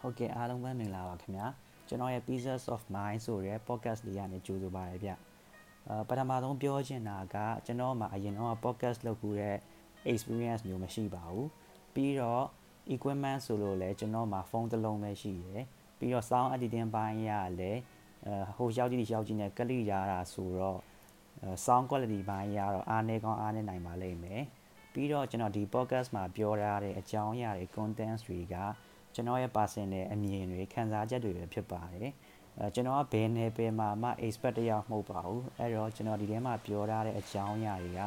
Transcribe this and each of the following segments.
ဟုတ်ကဲ့အားလုံးပဲမင်္ဂလာပါခင်ဗျာကျွန်တော်ရဲ့ Pieces of Mind ဆိုတဲ့ podcast လေးကနေကြိုဆိုပါရဗျအပထမဆုံးပြောချင်တာကကျွန်တော်မှာအရင်တော့ podcast လုပ်ခုတဲ့ experience မျိုးမရှိပါဘူးပြီးတော့ equipment ဆိုလို့လည်းကျွန်တော်မှာဖုန်းတစ်လုံးပဲရှိတယ်ပြီးတော့ sound editing ပိုင်းရလည်းအဲဟိုရောက်ကြည့်ရောက်ကြည့်နဲ့ကလိရတာဆိုတော့ sound quality ပိုင်းရတော့အားနည်းကောင်းအားနည်းနိုင်ပါလိမ့်မယ်ပြီးတော့ကျွန်တော်ဒီ podcast မှာပြောထားတဲ့အကြောင်းအရာတွေ contents တွေက ကျွန်တော်ရဲ့ personal အမြင်တွေခံစားချက်တွေပဲဖြစ်ပါတယ်အဲကျွန်တော်ကဘယ်နယ်ပယ်မှာမှ expert တယောက်မဟုတ်ပါဘူးအဲ့တော့ကျွန်တော်ဒီထဲမှာပြောထားတဲ့အကြောင်းအရာတွေက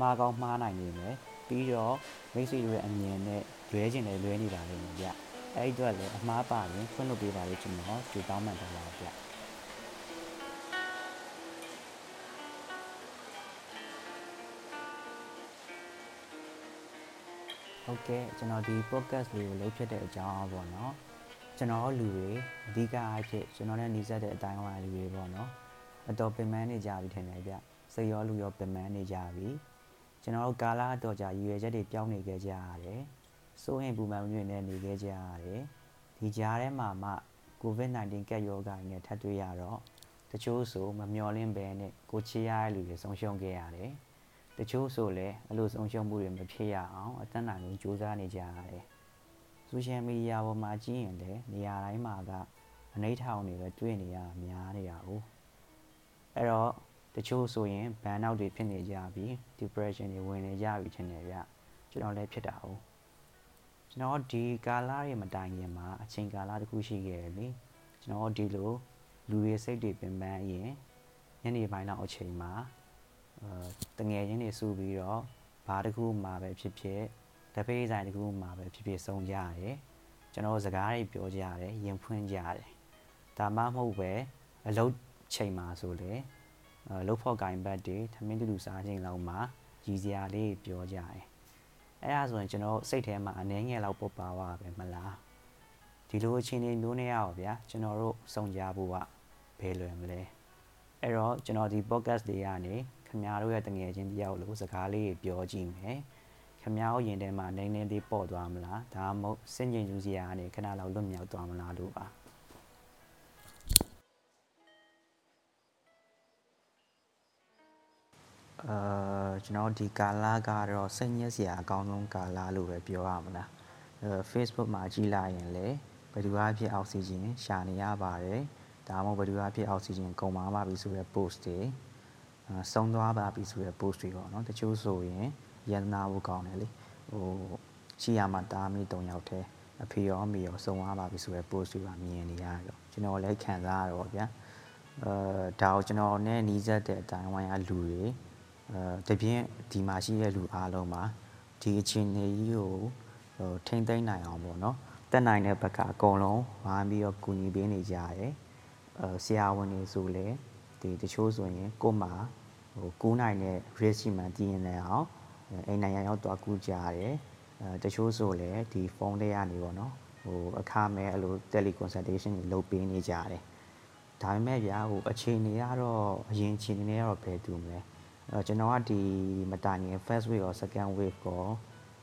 မှားကောင်းမှားနိုင်နေမယ်ပြီးတော့မိတ်ဆွေတို့ရဲ့အမြင်နဲ့လွဲကျင်တယ်လွဲနေပါလိမ့်မယ်ဗျအဲ့ဒီတော့လည်းအမှားပါရင်ဖွင့်လို့ပေးပါလို့ကျွန်တော်ကြိုတောင်းပန်ထားပါဗျ ဟုတ်ကဲ့ကျွန်တော်ဒီ podcast လေးကိုလုပ်ဖြစ်တဲ့အကြောင်းအပေါ့နော်ကျွန်တော်လူတွေအဓိကအားဖြင့်ကျွန်တော်နဲ့နှီးစပ်တဲ့အတိုင်းအဝိုင်းလူတွေပေါ့နော်အတော်ပင်ပန်းနေကြပြီထင်တယ်ဗျစိတ်ရောလူရောပင်ပန်းနေကြပြီကျွန်တော်တို့ကာလအတော်ကြာရည်ရွယ်ချက်တွေပြောင်းနေခဲ့ကြရတယ်စိုးရင်ပူပန်မှုတွေနဲ့နေခဲ့ကြရတယ်ဒီကြားထဲမှာမှ COVID-19 ကပ်ရောဂါနဲ့ထပ်တွေ့ရတော့တချို့ဆိုမမျော်လင့်ပဲနဲ့ကိုချေရတဲ့လူတွေဆုံးရှုံးခဲ့ရတယ် တချို့ဆိုလည်းအဲ့လိုဆုံးရှုံးမှုတွေမဖြစ်ရအောင်အသက်နိုင်ဆုံးကြိုးစားနေကြရတယ်ဆိုရှယ်မီဒီယာပေါ်မှာကြည့်ရင်လည်းနေရာတိုင်းမှာကအနိဋ္ဌာန်တွေပဲတွေ့နေရများနေတာ哦အဲ့တော့တချို့ဆိုရင်ဘန်အောက်တွေဖြစ်နေကြပြီ depression တွေဝင်နေကြပြီထင်တယ်ဗျကျွန်တော်လည်းဖြစ်တာ哦ကျွန်တော်ဒီကာလတွေမတိုင်ခင်မှာအချိန်ကာလတစ်ခုရှိခဲ့တယ်လေကျွန်တော်ဒီလိုလူတွေစိတ်တွေပင်ပန်းရင်ညနေပိုင်းလောက်အချိန်မှာအဲ တငယ်ချင်းတွေစုပြီးတော့ဘာတစ်ခုမှပဲဖြစ်ဖြစ်တပေးဆိုင်တစ်ခုမှပဲဖြစ်ဖြစ်ဆုံးကြရတယ်ကျွန်တော်စကားတွေပြောကြရတယ်ရင်ဖွင့်ကြရတယ်ဒါမှမဟုတ်ပဲအလုပ်ချိန်မှာဆိုလေအလုပ်ဖို့ကင်ဘတ်တွေထမင်းတူတူစားချိန်လောက်မှာရည်စရာလေးပြောကြတယ်အဲ့ဒါဆိုရင်ကျွန်တော်စိတ်ထဲမှာအနှဲငယ်လောက်ပုတ်ပါပါပဲမလားဒီလိုအချိန်လေးမျိုးနေရအောင်ဗျာကျွန်တော်တို့စုံကြဖို့ကဘယ်လွယ်မလဲအဲ့တော့ကျွန်တော်ဒီ podcast တွေကနေ ခင်ဗျားတို့ရဲ့တငယ်ချင်းတယောက်လို့စကားလေးပြောကြည့်မယ်ခင်ဗျားတို့ရင်ထဲမှာနည်းနည်းလေးပေါ့သွားမလားဒါမှမဟုတ်စင်ကျင်ယူစရာကနေခဏလောက်လွတ်မြောက်သွားမလားလို့ပါအာကျွန်တော်ဒီကာလာကတော့စိတ်ညစ်စရာအကောင်းဆုံးကာလာလို့ပဲပြောရမလားအဲ Facebook မှာကြည့်လိုက်ရင်လေဘယ်သူအဖြစ်အောက်ဆီဂျင်ရှာနေရပါတယ်ဒါမှမဟုတ်ဘယ်သူအဖြစ်အောက်ဆီဂျင်ကုန်ပါပါပြီဆိုတဲ့ post တွေ ဆုံးသွားပါပြီဆိုတဲ့ post တွေပေါ့နော်တချို့ဆိုရင်ယန္နာဖို့ကောင်းတယ်လေဟိုရှိရမှာတားမိ၃ယောက်တည်းအဖေရောအမေရောဆုံးသွားပါပြီဆိုတဲ့ post တွေကမြင်နေရတော့ကျွန်တော်လည်းခံစားရတော့ဗျာအဲဒါကိုကျွန်တော်နဲ့နီးစပ်တဲ့အတိုင်းဝိုင်းအလူတွေအဲတပြင်းဒီမှာရှိတဲ့လူအားလုံးမှာဒီအခြေအနေကြီးကိုဟိုထိမ့်သိမ့်နိုင်အောင်ပေါ့နော်တက်နိုင်တဲ့ဘက်ကအကုန်လုံးဝိုင်းပြီးတော့ကူညီပေးနေကြရတယ်အဲဆရာဝန်တွေဆိုလည်းဒီတချို့ဆိုရင်ကို့မှာ ဟိုကူးနိုင်တဲ့ risk ရှိမှတည်ရင်လည်းအောင်အိမ်နိုင်ရောက်သွားကူးကြရတယ်အဲတချို့ဆိုလည်းဒီဖုန်းထဲကနေပေါ့နော်ဟိုအခမဲ့အဲ့လို teleconsultation တွေလုပ်ပေးနေကြတယ်ဒါပေမဲ့ဗျာဟိုအခြေအနေကတော့အရင်အခြေအနေနဲ့ကတော့ဘယ်တူမလဲအဲကျွန်တော်ကဒီမတိုင်ခင် first wave ရော second wave ကော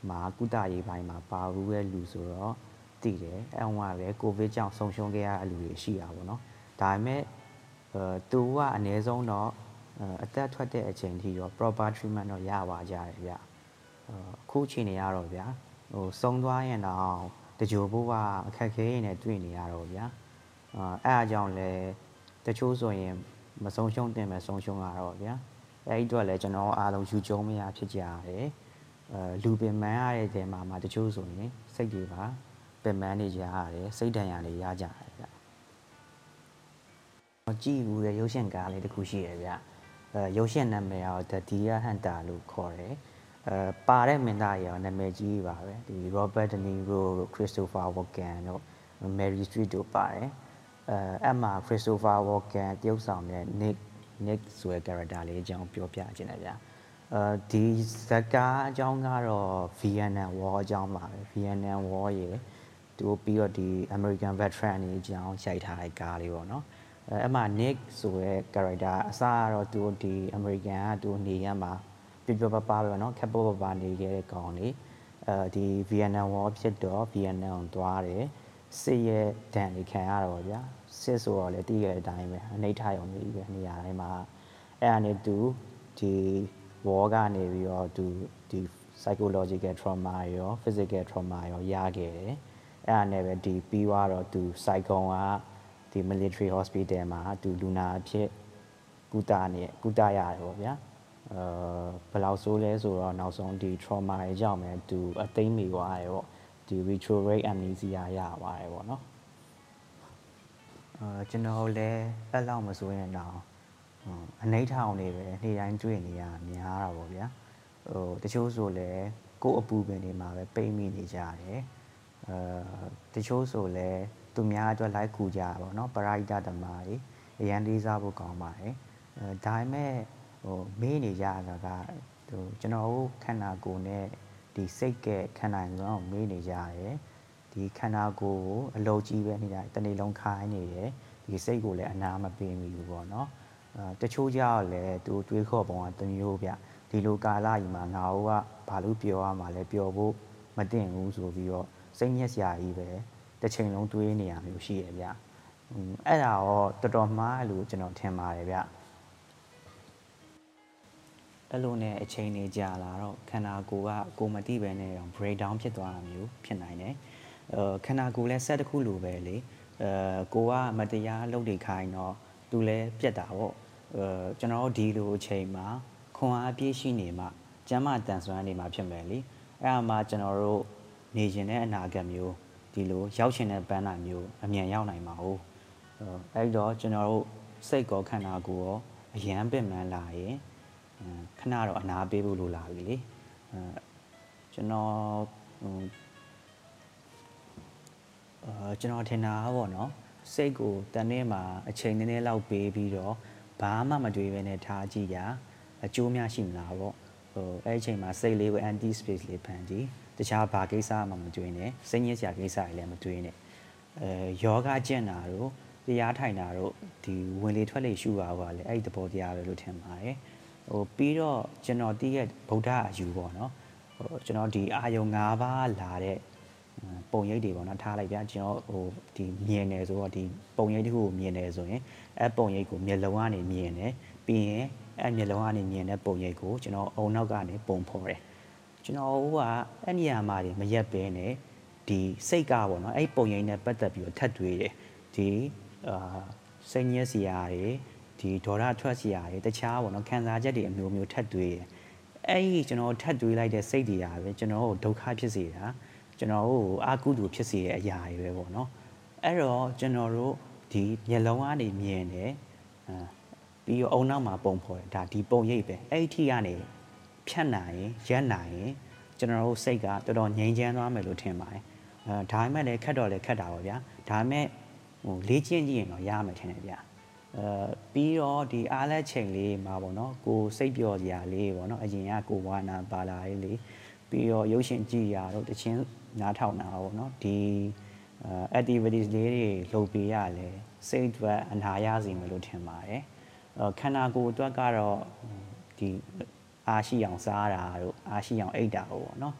မှာကုသရေးပိုင်းမှာပါဘူးရဲ့လူဆိုတော့တည်တယ်အဲဟိုကလည်းကိုဗစ်ကြောင့်ဆုံးရှုံးခဲ့ရတဲ့လူတွေရှိတာပေါ့နော်ဒါပေမဲ့အဲသူကအနည်းဆုံးတော့ အသက်ထွက်တဲ့အချိန်ထိတော့ proper treatment တော့ရပါကြတယ်ဗျအခုအချိန်နေရတော့ဗျာဟိုဆုံးသွားရင်တော့တကြိုဖို့ကအခက်ခဲရင်းနဲ့တွေ့နေရတော့ဗျာအဲအားကြောင့်လဲတချို့ဆိုရင်မဆုံးရှုံးတင်မဲ့ဆုံးရှုံးလာတော့ဗျာအဲဒီတော့လည်းကျွန်တော်အားလုံးယူကြုံမရဖြစ်ကြရတယ်အဲလူပင်ပန်းရတဲ့တဲမှာမှတချို့ဆိုရင်စိတ်တွေပါပင်ပန်းနေကြရတယ်စိတ်ဒဏ်ရာတွေရကြတယ်ဗျကြည့်ဘူးတဲ့ရုပ်ရှင်ကားလေးတစ်ခုရှိရဗျအဲ ရုပ်ရှင်နာမည်ကတော့ The Deer Hunter လို့ခေါ်တယ်အဲပါတဲ့မင်းသားကြီးရောနာမည်ကြီးပါပဲဒီ Robert De Niro တို့ Christopher Walken တို့ Mary Streep တို့ပါတယ်အဲအမှ Christopher Walken တရုပ်ဆောင်တဲ့ Nick Nick ဆိုတဲ့ character လေးအကြောင်းပြောပြခြင်းတယ်ဗျာအဲဒီဇက်ကားအကြောင်းကတော့ Vietnam War အကြောင်းပါပဲ Vietnam War ရေသူပြီးတော့ဒီ American veteran အနေအကြောင်းရိုက်ထားတဲ့ကားလေးပေါ့နော် အဲအမှ Nick ဆိုတဲ့ character အစကတော့သူဒီ American ကသူနေရမှာပြပြပပပဲเนาะခက်ပပပနေခဲ့တဲ့ကောင်လေးအဲဒီ Vietnam War ဖြစ်တော့ Vietnam ကိုသွားတယ် စစ်ရဲ့ဒဏ်တွေခံရတော့ဗျာစစ်ဆိုတော့လေတည်ရတဲ့အတိုင်းပဲအနိဋ္ဌယုံနေပြီပဲနေရာတိုင်းမှာအဲ့ဒါနဲ့သူဒီဝေါ်ကနေပြီးတော့သူဒီ psychological trauma ရော physical trauma ရောရခဲ့တယ်အဲ့ဒါနဲ့ပဲဒီပြီးသွားတော့သူ psychon က ဒီ military hospital မှာသူလူနာအဖြစ်ကုသနေကုသရတယ်ပေါ့ဗျာအဲဘယ်လောက်ဆိုးလဲဆိုတော့နောက်ဆုံးဒီ trauma ရဲ့ကြောင့်ပဲသူအသိမိသွားတယ်ပေါ့ဒီ retrograde amnesia ရပါတယ်ပေါ့နော်အဲကျွန်တော်လည်းအဲ့လောက်မဆိုရင်တော့အနိဋ္ဌာအောင်နေပဲနေ့တိုင်းတွေ့နေရများတာပေါ့ဗျာဟိုတချို့ဆိုလည်းကိုယ်အပူပင်တွေမှာပဲပိတ်မိနေကြတယ်အဲတချို့ဆိုလည်း သူများအတွက်လိုက်ကူကြပါတော့เนาะပရိဒတ်သမားတွေအရန်လေးစားဖို့ကောင်းပါတယ်အဲဒါပေမဲ့ဟိုမေးနေကြတာကဟိုကျွန်တော်တို့ခန္ဓာကိုယ်နဲ့ဒီစိတ်ကခန္ဓာကိုယ်ကိုမေးနေကြတယ်ဒီခန္ဓာကိုယ်ကိုအလုံးကြီးပဲနေတာတနေ့လုံးခိုင်းနေတယ်ဒီစိတ်ကိုလည်းအနာမပေးမိဘူးပေါ့နော်အဲတချို့ကြောက်လည်းသူတွေးခေါ်ပုံကတမျိုးဗျဒီလိုကာလကြီးမှာငါတို့ကဘာလို့ပြောရမှာလဲပြောဖို့မတင်ဘူးဆိုပြီးတော့စိတ်ညက်စရာကြီးပဲ တစ်ချိန်လုံးတွေးနေရမျိုးရှိရဗျအဲ့ဒါတော့တော်တော်မှားလို့ကျွန်တော်ထင်ပါတယ်ဗျအဲ့လိုနဲ့အချိန်နေကြာလာတော့ခန္ဓာကိုယ်ကကိုမတိပဲနဲ့တော့ break down ဖြစ်သွားတာမျိုးဖြစ်နိုင်တယ်အဲခန္ဓာကိုယ်လည်း set တစ်ခုလိုပဲလေအဲကိုကမတရားလုပ်နေခိုင်းတော့သူလည်းပြက်တာပေါ့အဲကျွန်တော်တို့ဒီလိုအချိန်မှာခွန်အားပြည့်ရှိနေမှကျမ်းမာတန်ဆွမ်းနေမှဖြစ်မယ်လေအဲ့အမှကျွန်တော်တို့နေခြင်းတဲ့အနာဂတ်မျိုး ဒီလိုရောက်ချင်တဲ့ပန်းနိုင်မျိုးအမြန်ရောက်နိုင်မှာဟုတ်အဲ့တော့ကျွန်တော်တို့စိတ်ကောခန္ဓာကိုယ်ရောအယမ်းပင်ပန်းလာရင်ခဏတော့အနာပေးဖို့လိုလာပြီလေအဲကျွန်တော်အာကျွန်တော်ထင်တာပေါ့နော်စိတ်ကိုတန်ထဲမှာအချိန်နည်းနည်းလောက်ပေးပြီးတော့ဘာမှမတွေးဘဲနဲ့ထားကြည့်ရအကျိုးများရှိမလားပေါ့ဟိုအဲ့ဒီအချိန်မှာစိတ်လေးကို anti space လေးဖန်ကြည့် တခြားဘာကိစ္စမှမတွေးနဲ့စိတ်ညစ်စရာကိစ္စတွေလည်းမတွေးနဲ့အဲယောဂကျင့်တာတို့တရားထိုင်တာတို့ဒီဝင်လေထွက်လေရှုပါပါလေအဲ့ဒီသဘောတရားပဲလို့ထင်ပါတယ်ဟိုပြီးတော့ကျွန်တော်တည်ရဲ့ဗုဒ္ဓအယူပေါ့နော်ဟိုကျွန်တော်ဒီအာယုံ၅ပါးလာတဲ့ပုံရိပ်တွေပေါ့နော်ထားလိုက်ဗျာကျွန်တော်ဟိုဒီမြင်တယ်ဆိုတော့ဒီပုံရိပ်တစ်ခုကိုမြင်တယ်ဆိုရင်အဲပုံရိပ်ကိုမျက်လုံးကနေမြင်တယ်ပြီးရင်အဲမျက်လုံးကနေမြင်တဲ့ပုံရိပ်ကိုကျွန်တော်အုံနောက်ကနေပုံဖော်တယ် ကျွန်တော်ကအဲ့နေရာမှာမရက်ပဲနဲ့ဒီစိတ်ကပေါ့နော်အဲ့ပုံရိပ်နဲ့ပတ်သက်ပြီးတော့ထပ်တွေးတယ်ဒီအာစိတ်ညစ်စရာတွေဒီဒေါ်ရထွက်စရာတွေတခြားပေါ့နော်ခံစားချက်တွေအမျိုးမျိုးထပ်တွေးတယ်အဲ့ဒီကျွန်တော်ထပ်တွေးလိုက်တဲ့စိတ်တွေကပဲကျွန်တော်ကိုဒုက္ခဖြစ်စေတာကျွန်တော်တို့အာကုသိုလ်ဖြစ်စေတဲ့အရာတွေပဲပေါ့နော်အဲ့တော့ကျွန်တော်တို့ဒီမျက်လုံးကနေမြင်တယ်အာပြီးတော့အုံနောက်မှာပုံဖော်တယ်ဒါဒီပုံရိပ်ပဲအဲ့ဒီထိကနေ ဖြတ်နိုင်ရင်ရက်နိုင်ရင်ကျွန်တော်တို့စိတ်ကတော်တော်ငြိမ်းချမ်းသွားမယ်လို့ထင်ပါတယ်အဲဒါပေမဲ့လည်းခက်တော့လည်းခက်တာပါဗျာဒါပေမဲ့ဟိုလေ့ကျင့်ကြည့်ရင်တော့ရမယ်ထင်တယ်ဗျာအဲပြီးတော့ဒီအားလက်ချိန်လေးမှာပေါ့နော်ကိုစိတ်ပျော်စရာလေးပေါ့နော်အရင်ကကိုဝါနာပါလာလေးလေးပြီးတော့ရုပ်ရှင်ကြည့်ရတော့တချင်းနားထောင်တာပေါ့နော်ဒီ activities လေးတွေလုပ်ပေးရလဲစိတ်အတွက်အနာရစီမယ်လို့ထင်ပါတယ်ခန္ဓာကိုယ်အတွက်ကတော့ဒီ အားရှိအောင်စားတာတို့အားရှိအောင်အိတ်တာပေါ့နော်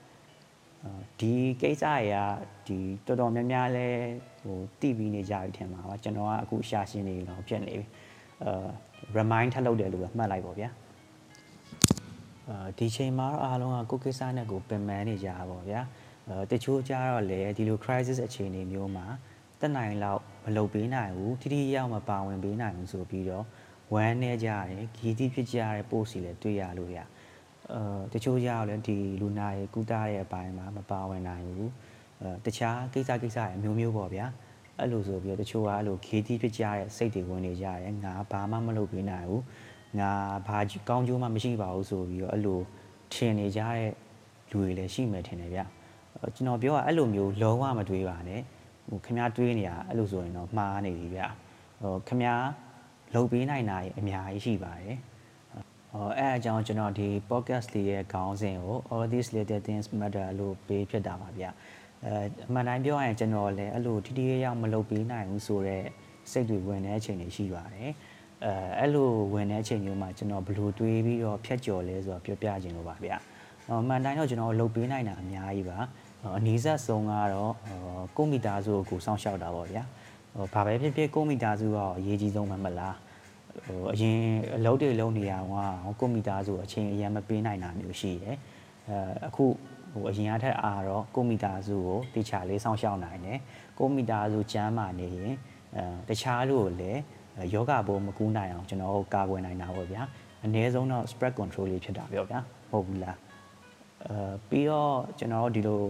ဒီကိစ္စတွေကဒီတော်တော်များများလဲဟိုတည်ပြီးနေကြပြီထင်ပါပါကျွန်တော်ကအခုရှာရှင်းနေတော့ပြက်နေပြီအဲ remind ထပ်လုပ်တယ်လို့ပဲမှတ်လိုက်ပါဗျာအဲဒီချိန်မှာတော့အားလုံးကကိုကိစ္စနဲ့ကိုပင်ပန်းနေကြပါဗျာအဲတချို့ကြတော့လေဒီလို crisis အခြေအနေမျိုးမှာတက်နိုင်လောက်မလုပ်ပေးနိုင်ဘူးထိထိရောက်မပါဝင်ပေးနိုင်ဘူးဆိုပြီးတော့ဝမ်းနေကြတယ်ဂီတိဖြစ်ကြတဲ့ post တွေလည်းတွေ့ရလို့ရ အဲတချို့ကြတော့လည်းဒီလူနာရဲ့ကုသရဲ့အပိုင်းမှာမပါဝင်နိုင်ဘူးအဲတခြားကိစ္စကိစ္စရဲ့အမျိုးမျိုးပေါ့ဗျာအဲ့လိုဆိုပြီးတော့တချို့ကအဲ့လိုဂီတိဖြစ်ကြတဲ့စိတ်တွေဝင်နေကြတယ်ငါဘာမှမလုပ်ပေးနိုင်ဘူးငါဘာကောင်းကျိုးမှမရှိပါဘူးဆိုပြီးတော့အဲ့လိုထင်နေကြတဲ့လူတွေလည်းရှိမယ်ထင်တယ်ဗျကျွန်တော်ပြောတာအဲ့လိုမျိုးလုံးဝမတွေးပါနဲ့ဟိုခင်ဗျားတွေးနေတာအဲ့လိုဆိုရင်တော့မှားနေပြီဗျဟိုခင်ဗျားလှုပ်ပေးနိုင်တာအများကြီးရှိပါတယ်ဟော အဲအကြောင်းကျွန်တော်ဒီ podcast လေးရဲ့ခေါင်းစဉ်ကို all these little things matter လို့ပေးဖြစ်တာပါဗျအဲအမှန်တိုင်းပြောရရင်ကျွန်တော်လည်းအဲ့လိုထိထိရောက်မလုပ်ပေးနိုင်ဘူးဆိုတော့စိတ်တွေဝင်တဲ့အချိန်တွေရှိပါတယ်အဲအဲ့လိုဝင်တဲ့အချိန်မျိုးမှာကျွန်တော်ဘလို့တွေးပြီးတော့ဖြတ်ကျော်လဲဆိုတော့ပြောပြခြင်းလို့ပါဗျ။ဟောမှန်တိုင်းတော့ကျွန်တော်လှုပ်ပေးနိုင်တာအများကြီးပါ။ဟအနည်းဆက်ဆုံးကတော့ကိုမိသားစုကိုကိုစောင့်ရှောက်တာပေါ့ဗျာဟိုဘာပဲဖြစ်ဖြစ်ကိုမိသားစုကအရေးကြီးဆုံးပဲမလား ဟိုအရင်အလုပ်တွေလုပ်နေရအောင်ကိုမိသားစုအချိန်အရင်မပေးနိုင်တာမျိုးရှိတယ်အဲအခုဟိုအရင်အထက်အားတော့ကိုမိသားစုကိုတေချာလေးစောင့်ရှောက်နိုင်တယ်ကိုမိသားစုကျမ်းမာနေရင်အဲတခြားလို့လည်းယောဂဘိုးမကူးနိုင်အောင်ကျွန်တော်တို့ကာကွယ်နိုင်တာပေါ့ဗျာအနည်းဆုံးတော့ spread control လေးဖြစ်တာပြောဗျာမဟုတ်ဘူးလားအဲပြီးတော့ကျွန်တော်တို့ဒီလို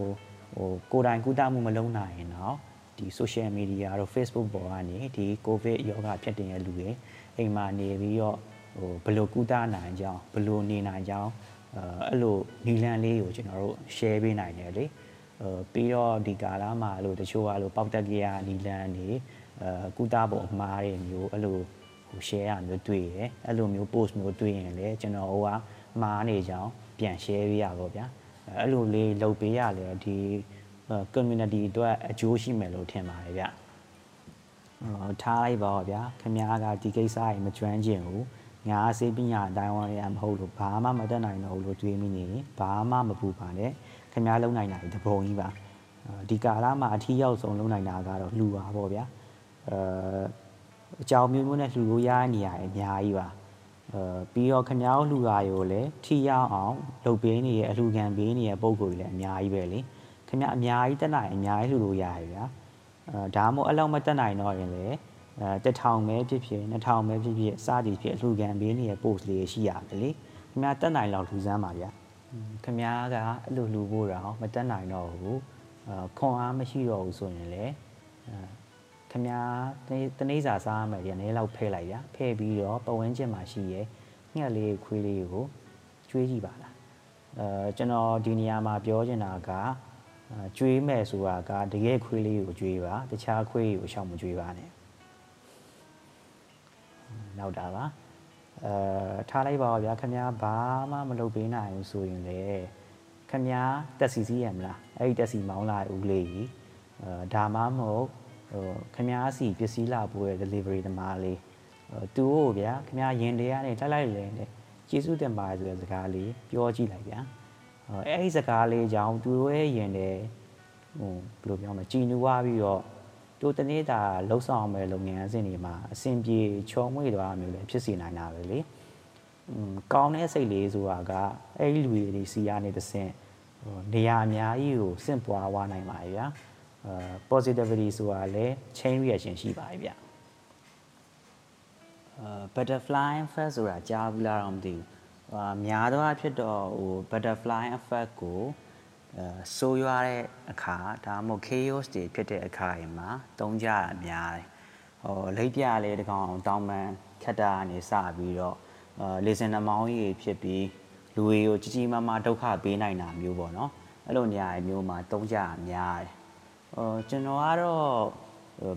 ဟိုကိုယ်တိုင်ကုသမှုမလုပ်နိုင်ရင်တော့ဒီ social media တို့ Facebook ပေါ်ကနေဒီ covid ယောဂဖြစ်တဲ့လူတွေ အိမ်မှာနေပြီးတော့ဟိုဘယ်လိုကုသနိုင်ကြအောင်ဘယ်လိုနေနိုင်ကြအောင်အဲ့လိုနီလန်လေးကိုကျွန်တော်တို့ share ပေးနိုင်တယ်လေဟိုပြီးတော့ဒီကာလမှာအဲ့လိုတချို့ကအဲ့လိုပေါက်တက်ကြီးရနီလန်နေအဲကုသပုံအမှားတွေမျိုးအဲ့လိုဟို share ရမျိုးတွေ့ရအဲ့လိုမျိုး post မျိုးတွေ့ရင်လည်းကျွန်တော်ဟိုကမှားနေကြအောင်ပြန် share ပေးရပါဗျာအဲ့လိုလေးလုပ်ပေးရလေဒီ community အတွက်အကျိုးရှိမယ်လို့ထင်ပါတယ်ဗျဟို ထားလိုက်ပါဗျာခင်ဗျားကဒီကိစ္စကြီးမကျွမ်းကျင်ဘူးငါစေးပညာအတိုင်းဝိုင်းရမဟုတ်လို့ဘာမှမတတ်နိုင်တော့ဘူးလို့တွေးမိနေရင်ဘာမှမပူပါနဲ့ခင်ဗျားလုံနိုင်တာဒီတပုံကြီးပါဒီကာလမှာအထီးရောက်ဆုံးလုံနိုင်တာကတော့လှူပါပေါ့ဗျာအဲအကြောင်းမျိုးမျိုးနဲ့လှူလို့ရတဲ့နေရာအများကြီးပါအဲပြီးတော့ခင်ဗျားတို့လှူတာရောလည်းထိရောက်အောင်လုပ်ပေးနေရဲ့အလှူခံပေးနေတဲ့ပုံကိုယ်ကြီးလည်းအများကြီးပဲလေခင်ဗျားအများကြီးတက်နိုင်အများကြီးလှူလို့ရတယ်ဗျာ အဲဒါမှမဟုတ်အလောက်မတက်နိုင်တော့ရင်လည်းအဲတထောင်ပဲဖြစ်ဖြစ်နှစ်ထောင်ပဲဖြစ်ဖြစ်အစားတည်ဖြစ်အလှူခံပေးနေတဲ့ post လေးရှိရတယ်လေခင်ဗျားတက်နိုင်လောက်လှူစမ်းပါဗျာခင်ဗျားကအဲ့လိုလှူဖို့တော့မတက်နိုင်တော့ဘူးအဲခွန်အားမရှိတော့ဘူးဆိုရင်လည်းခမည်းတနေ့စာစားရမယ်ဒီအနေလောက်ဖဲလိုက်ဗျာဖဲပြီးတော့ပဝန်းကျင်မှာရှိရဲငှက်လေးခွေးလေးကိုကျွေးကြည့်ပါလားအဲကျွန်တော်ဒီနေရာမှာပြောချင်တာက ကျွေးမယ်ဆိုတာကတကယ်ခွေးလေးကိုကျွေးပါတခြားခွေးကိုရှောင်မကျွေးပါနဲ့နောက်တာပါအဲထားလိုက်ပါဗျာခင်ဗျားဘာမှမလုပ်ပေးနိုင်ဘူးဆိုရင်လေခင်ဗျားတက်စီစီးရမလားအဲ့ဒီတက်စီမောင်းလာဦးလေးကြီးအဲဒါမှမဟုတ်ဟိုခင်ဗျားစီပစ္စည်းလာပို့တဲ့ delivery သမားလေးသူ့ကိုဗျာခင်ဗျားရင်တရားနဲ့လိုက်လိုက်လဲနဲ့ကျေးဇူးတင်ပါတယ်ဆိုတဲ့စကားလေးပြောကြည့်လိုက်ဗျာ အဲ့ဒီစကားလေးကြောင့်သူတို့ရဲ့ရင်တယ်ဟိုဘယ်လိုပြောမလဲကြည်နူဝပြီးတော့တို့တနေ့တာလှုပ်ဆောင်မဲ့လုပ်ငန်းအဆင့်တွေမှာအဆင်ပြေချော်မွေ့သွားမျိုးလည်းဖြစ်စီနိုင်တာပဲလေอืมကောင်းတဲ့စိတ်လေးဆိုတာကအဲ့ဒီလူတွေစီကနေတဆင့်ဟိုနေရာအများကြီးကိုစင့်ပွားသွားနိုင်ပါရဲ့ဗျာအဲ positivity ဆိုတာလည်း chain reaction ရှိပါရဲ့ဗျအဲ butterfly effect ဆိုတာကြားဘူးလားတော့မသိဘူး ဟာများသောအားဖြင့်တော့ဟို butterfly effect ကိုအဲဆိုးရွားတဲ့အခါဒါမှမဟုတ် chaos တွေဖြစ်တဲ့အခါတွေမှာတုံးကြတာများတယ်ဟိုလိပ်ပြလေးတကောင်တောင်းပန်ခက်တာကနေစပြီးတော့အဲလေစင်နှမောင်းကြီးဖြစ်ပြီးလူတွေကိုကြီးကြီးမားမားဒုက္ခပေးနိုင်တာမျိုးပေါ့နော်အဲ့လိုနေရာမျိုးမှာတုံးကြတာများတယ်ဟိုကျွန်တော်ကတော့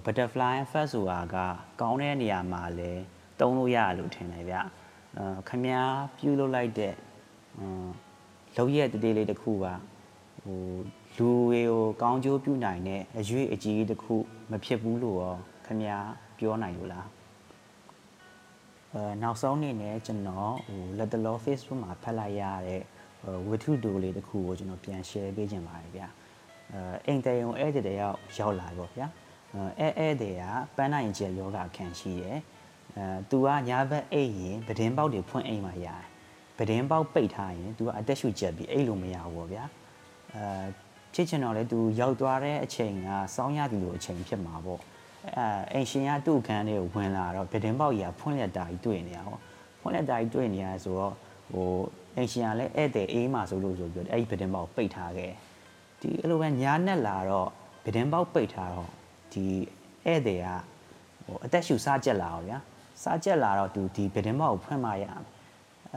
butterfly effect ဆိုတာကကောင်းတဲ့နေရာမှာလဲတုံးလို့ရလို့ထင်တယ်ဗျအဲ ခမည်းပြုလုပ်လိုက်တဲ့လောက်ရက်တသေးလေးတစ်ခုကဟိုလူတွေကိုကောင်းကျိုးပြုနိုင်တဲ့အရွေးအကြီးတစ်ခုမဖြစ်ဘူးလို့ရောခမည်းပြောနိုင်လို့လားအဲနောက်ဆုံးအနေနဲ့ကျွန်တော်ဟိုလက်တလော Facebook မှာဖတ်လိုက်ရတဲ့ဝတ္ထုတူလေးတစ်ခုကိုကျွန်တော်ပြန် share ပေးခြင်းပါတယ်ဗျာအဲအိမ်တယုံဧည့်သည်တယောက်ရောက်လာတော့ဗျာအဲဧည့်သည်ကပန်းနိုင်ကျယောဂခံရှိတယ် အဲသူကညာဘက်အိတ်ရင်ပဒင်းပေါက်တွေဖွင့်အိမ်မှာရတယ်ပဒင်းပေါက်ပိတ်ထားရင်သူကအသက်ရှူချက်ပြီးအိတ်လို့မရဘူးပေါ့ဗျာအဲဖြစ်ချင်တော့လေသူရောက်သွားတဲ့အချိန်ကစောင်းရသည်လိုအချိန်ဖြစ်မှာပေါ့အဲအိမ်ရှင်ကသူ့ခန်းလေးကိုဝင်လာတော့ပဒင်းပေါက်ကြီးကဖွင့်လက်တာကြီးတွေ့နေရဟောဖွင့်လက်တာကြီးတွေ့နေရဆိုတော့ဟိုအိမ်ရှင်ကလည်းဧည့်သည်အေးမှဆိုလို့ဆိုပြီးတော့အဲ့ဒီပဒင်းပေါက်ပိတ်ထားခဲ့ဒီအဲ့လိုပဲညာနဲ့လာတော့ပဒင်းပေါက်ပိတ်ထားတော့ဒီဧည့်သည်ကဟိုအသက်ရှူစားကြက်လာအောင်ဗျာ စားကြက်လာတော့သူဒီပဒင်းပေါက်ကိုဖွင့်မရမယ်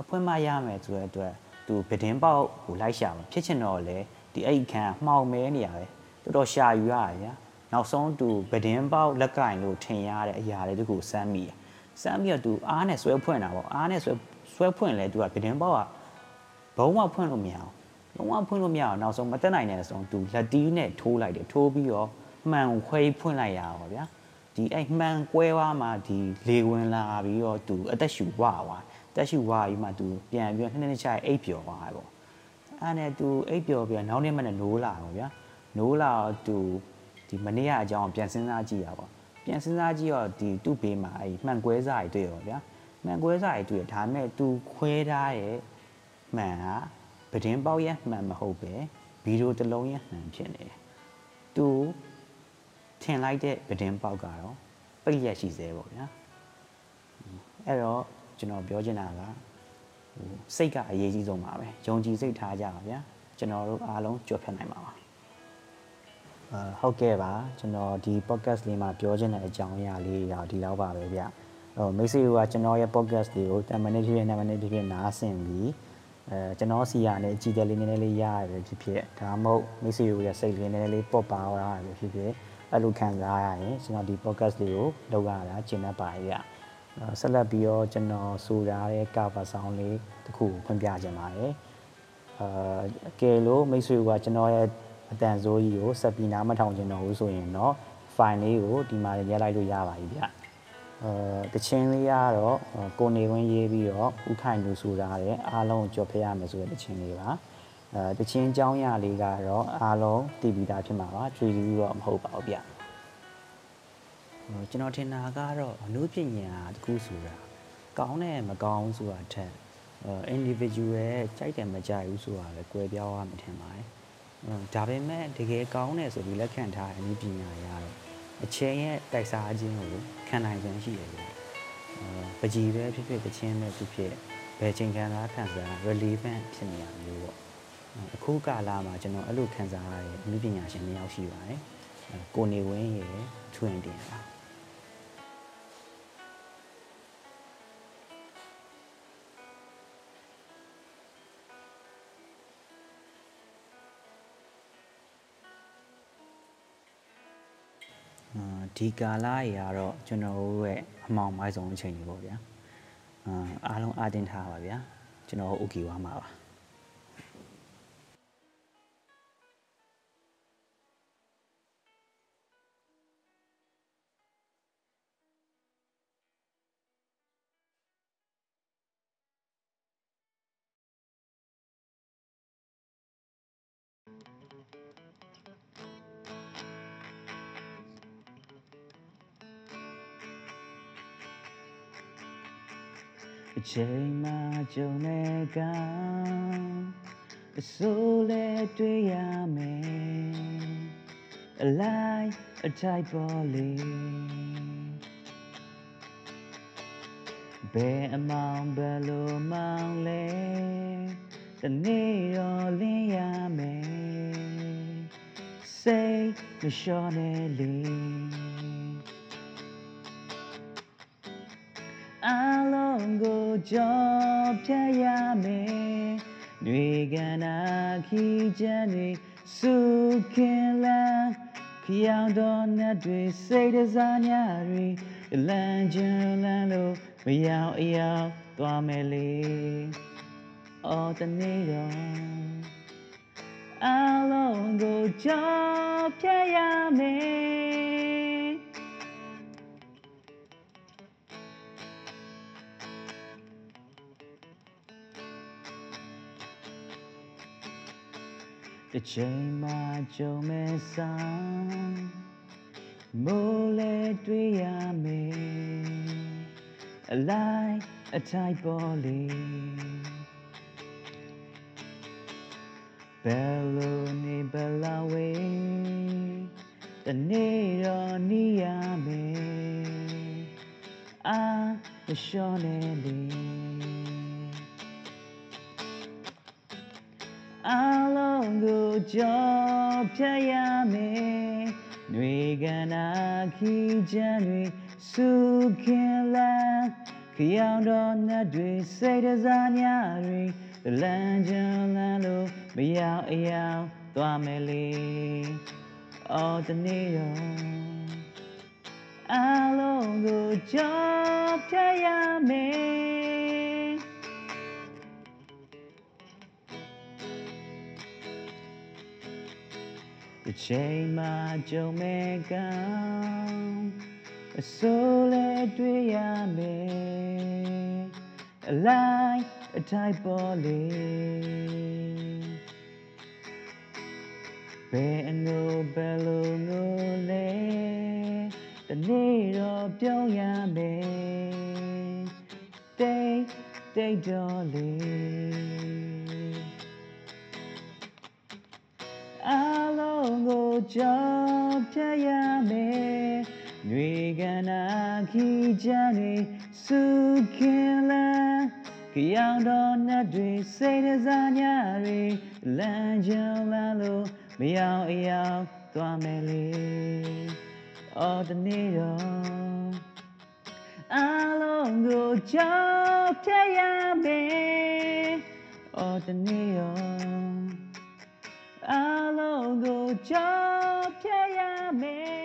အဖွင့်မရမယ်ဆိုတဲ့အတွက်သူပဒင်းပေါက်ကိုလိုက်ရှာမှာဖြစ်ချင်တော့လေဒီအဲ့ခန်းမှောင်မဲနေရပဲတော်တော်ရှာယူရတယ်ဗျာနောက်ဆုံးသူပဒင်းပေါက်လက်ကင်လို့ထင်ရတဲ့အရာလေးတခုစမ်းမိတယ်စမ်းပြီးတော့သူအားနဲ့ဆွဲဖွင့်တာပေါ့အားနဲ့ဆွဲဆွဲဖွင့်လဲသူကပဒင်းပေါက်ကဘုံဝဖွင့်လို့မရအောင်လုံးဝဖွင့်လို့မရအောင်နောက်ဆုံးမတက်နိုင်တဲ့ဆုံးသူလက်တီးနဲ့ထိုးလိုက်တယ်ထိုးပြီးတော့မှန်ခွဲဖွင့်လိုက်ရပါဗျာ ဒီအဲ့မှန်ကွဲသွားမှဒီလေဝင်လာပြီးတော့သူအသက်ရှူဝသွားတက်ရှူဝပြီးမှသူပြန်ပြီးနှစ်နှစ်ချအိပ်ပျော်သွားတယ်ပေါ့အဲ့နဲ့သူအိပ်ပျော်ပြီးနောက်နေ့မှလည်းနိုးလာတော့ဗျာနိုးလာသူဒီမနေ့ကအကြောင်းပြန်စဉ်းစားကြည့်ရပါပြန်စဉ်းစားကြည့်တော့ဒီသူ့ဘေးမှာအဲ့မှန်ကွဲစာတွေတွေ့ရောဗျာမှန်ကွဲစာတွေတွေ့ဒါပေမဲ့ तू ခွဲထားရဲ့မှန်ဟာပဒင်းပေါက်ရဲ့မှန်မဟုတ်ပဲဗီဒီယိုတစ်လုံးရဲ့မှန်ဖြစ်နေတယ်။ तू ထင်လိုက်တဲ့ပဒင်းပေါက်ကတော့ပိတ်ရက်ရှိသေးပေါ့ဗျာ။အဲ့တော့ကျွန်တော်ပြောချင်တာကဟိုစိတ်ကအရေးကြီးဆုံးပါပဲ။ယုံကြည်စိတ်ထားကြပါဗျာ။ကျွန်တော်တို့အားလုံးကြွဖြတ်နိုင်ပါပါ။အာဟုတ်ကဲ့ပါကျွန်တော်ဒီ podcast လေးမှာပြောချင်တဲ့အကြောင်းအရာလေးတော့ဒီလောက်ပါပဲဗျ။ဟိုမိတ်ဆွေတို့ကကျွန်တော်ရဲ့ podcast လေးကို10မိနစ်ဖြစ်ဖြစ်9မိနစ်ဖြစ်ဖြစ်နားဆင်ပြီးအဲကျွန်တော်စီရနဲ့ကြည်တယ်လေးနည်းနည်းလေးရရတယ်ဖြစ်ဖြစ်ဒါမှမဟုတ်မိတ်ဆွေတို့ရဲ့စိတ်လေးနည်းနည်းလေးပေါ့ပါရတယ်ဖြစ်ဖြစ် အဲ့လိုခံစားရရင်ကျွန်တော်ဒီ podcast လေးကိုလုပ်ရတာကျင့်တတ်ပါရဲ့ဆက်လက်ပြီးတော့ကျွန်တော်ဆိုထားတဲ့ cover song လေးတစ်ခုဖွင့်ပြခြင်းပါတယ်အာကဲလို့မိတ်ဆွေကကျွန်တော်ရဲ့အတန်စိုးကြီးကိုဆက်ပြီးနားမထောင်ချင်တော့ဘူးဆိုရင်တော့ file လေးကိုဒီမှာရိုက်လိုက်လို့ရပါပြီဗျအဲတချင်းလေးကတော့ကိုနေဝင်းရေးပြီးတော့ဥခိုင်လူဆိုထားတဲ့အားလုံးကြော်ဖျက်ရမယ်ဆိုတဲ့တချင်းလေးပါ အဲတချင်းအကြောင်းအရာလေးကတော့အားလုံးတည်ပြီးသားဖြစ်မှာပါကျွေးပြီးတော့မဟုတ်ပါဘူးဗျကျွန်တော်ထင်တာကတော့အနုပညာတခုဆိုတာကောင်းတယ်မကောင်းဆိုတာထက် individual ကြိုက်တယ်မကြိုက်ဘူးဆိုတာလည်းကွဲပြားရမှာထင်ပါတယ်ဒါပေမဲ့တကယ်ကောင်းတယ်ဆိုပြီးလက်ခံထားတဲ့အနုပညာရတော့အချင်းရဲ့တိုက်စားခြင်းကိုခံနိုင်ခြင်းရှိတယ်ဗျ။ပကြီးပဲဖြစ်ဖြစ်တချင်းပဲဖြစ်ဖြစ်ဘယ်ချိန်ခံစားခံစား relevant ဖြစ်နေရမျိုးပေါ့။ အခုကာလမှာကျွန်တော်အဲ့လိုခံစားရတဲ့အနုပညာရှင်နှစ်ယောက်ရှိပါတယ်။ကိုနေဝင်းရယ်ထွင်တင်ပါဒီကာလကြီးကတော့ကျွန်တော်တို့ရဲ့အမောင်မိုက်ဆုံးအချိန်ကြီးပေါ့ဗျာအာအားလုံးအတင်းထားပါဗျာကျွန်တော်အိုကီဝါမှာပါ အချိန်မှကြုံမဲ့ကအစိုးလဲတွေ့ရမယ်အလိုက်အထိုက်ပေါ်လေဘယ်အမောင်ဘယ်လိုမောင်လဲတနေ့တော့လင်းရမယ်စိတ်မလျှော့နဲ့လေ ကိုကြောဖြတ်ရမယ်။တွေကနာခီချမ်းတွေစုခင်လန်းခရောင်တော်နဲ့တွေစိတ်တစားညတွေလမ်းချမ်းလန်းလို့မရောက်အရောက်သွားမယ်လေ။အော်တနေ့တော့အလုံးကိုကြောဖြတ်ရမယ် တစ်ချိန်မှကြုံမဲ့ဆောင်မိုးလဲတွေ့ရမယ်အလိုက်အထိုက်ပေါ်လေဘယ်လိုနေဘယ်လာဝေးတနေ့တော့နေရမယ်အာမလျှော့နေလေ အလုံးကိုကြောဖြတ်ရမယ်။တွေကန်နာခီချမ်းတွေစုခင်လန်းခရောင်တော်နဲ့တွေစိတ်တစားညတွေလမ်းချမ်းလန်းလို့မရောက်အရောက်သွားမယ်လေ။အော်တနေ့တော့အလုံးကိုကြောဖြတ်ရမယ်။ တစ်ချိန်မှကြုံမဲ့ကံအစိုးလဲတွေ့ရမယ်အလိုက်အထိုက်ပေါ်လေဘယ်အငိုဘယ်လိုငိုလဲတနေ့တော့ပြောင်းရမယ်တိတ်တိတ်တော်လေး လုံးကိုကြောက်ဖြတ်ရမယ်။နှွေကနာခီချမ်းတွေစုခင်လန်းကြောင်တော်နဲ့တွေစိတ်တစားညတွေလမ်းကြောင်းလမ်းလို့မရောက်အရောက်သွားမယ်လေ။အော်တနေ့တော့အလုံးကိုကြောက်ဖြတ်ရမယ်။အော်တနေ့တော့ အလုံးကိုကြောက်ဖြတ်ရမယ်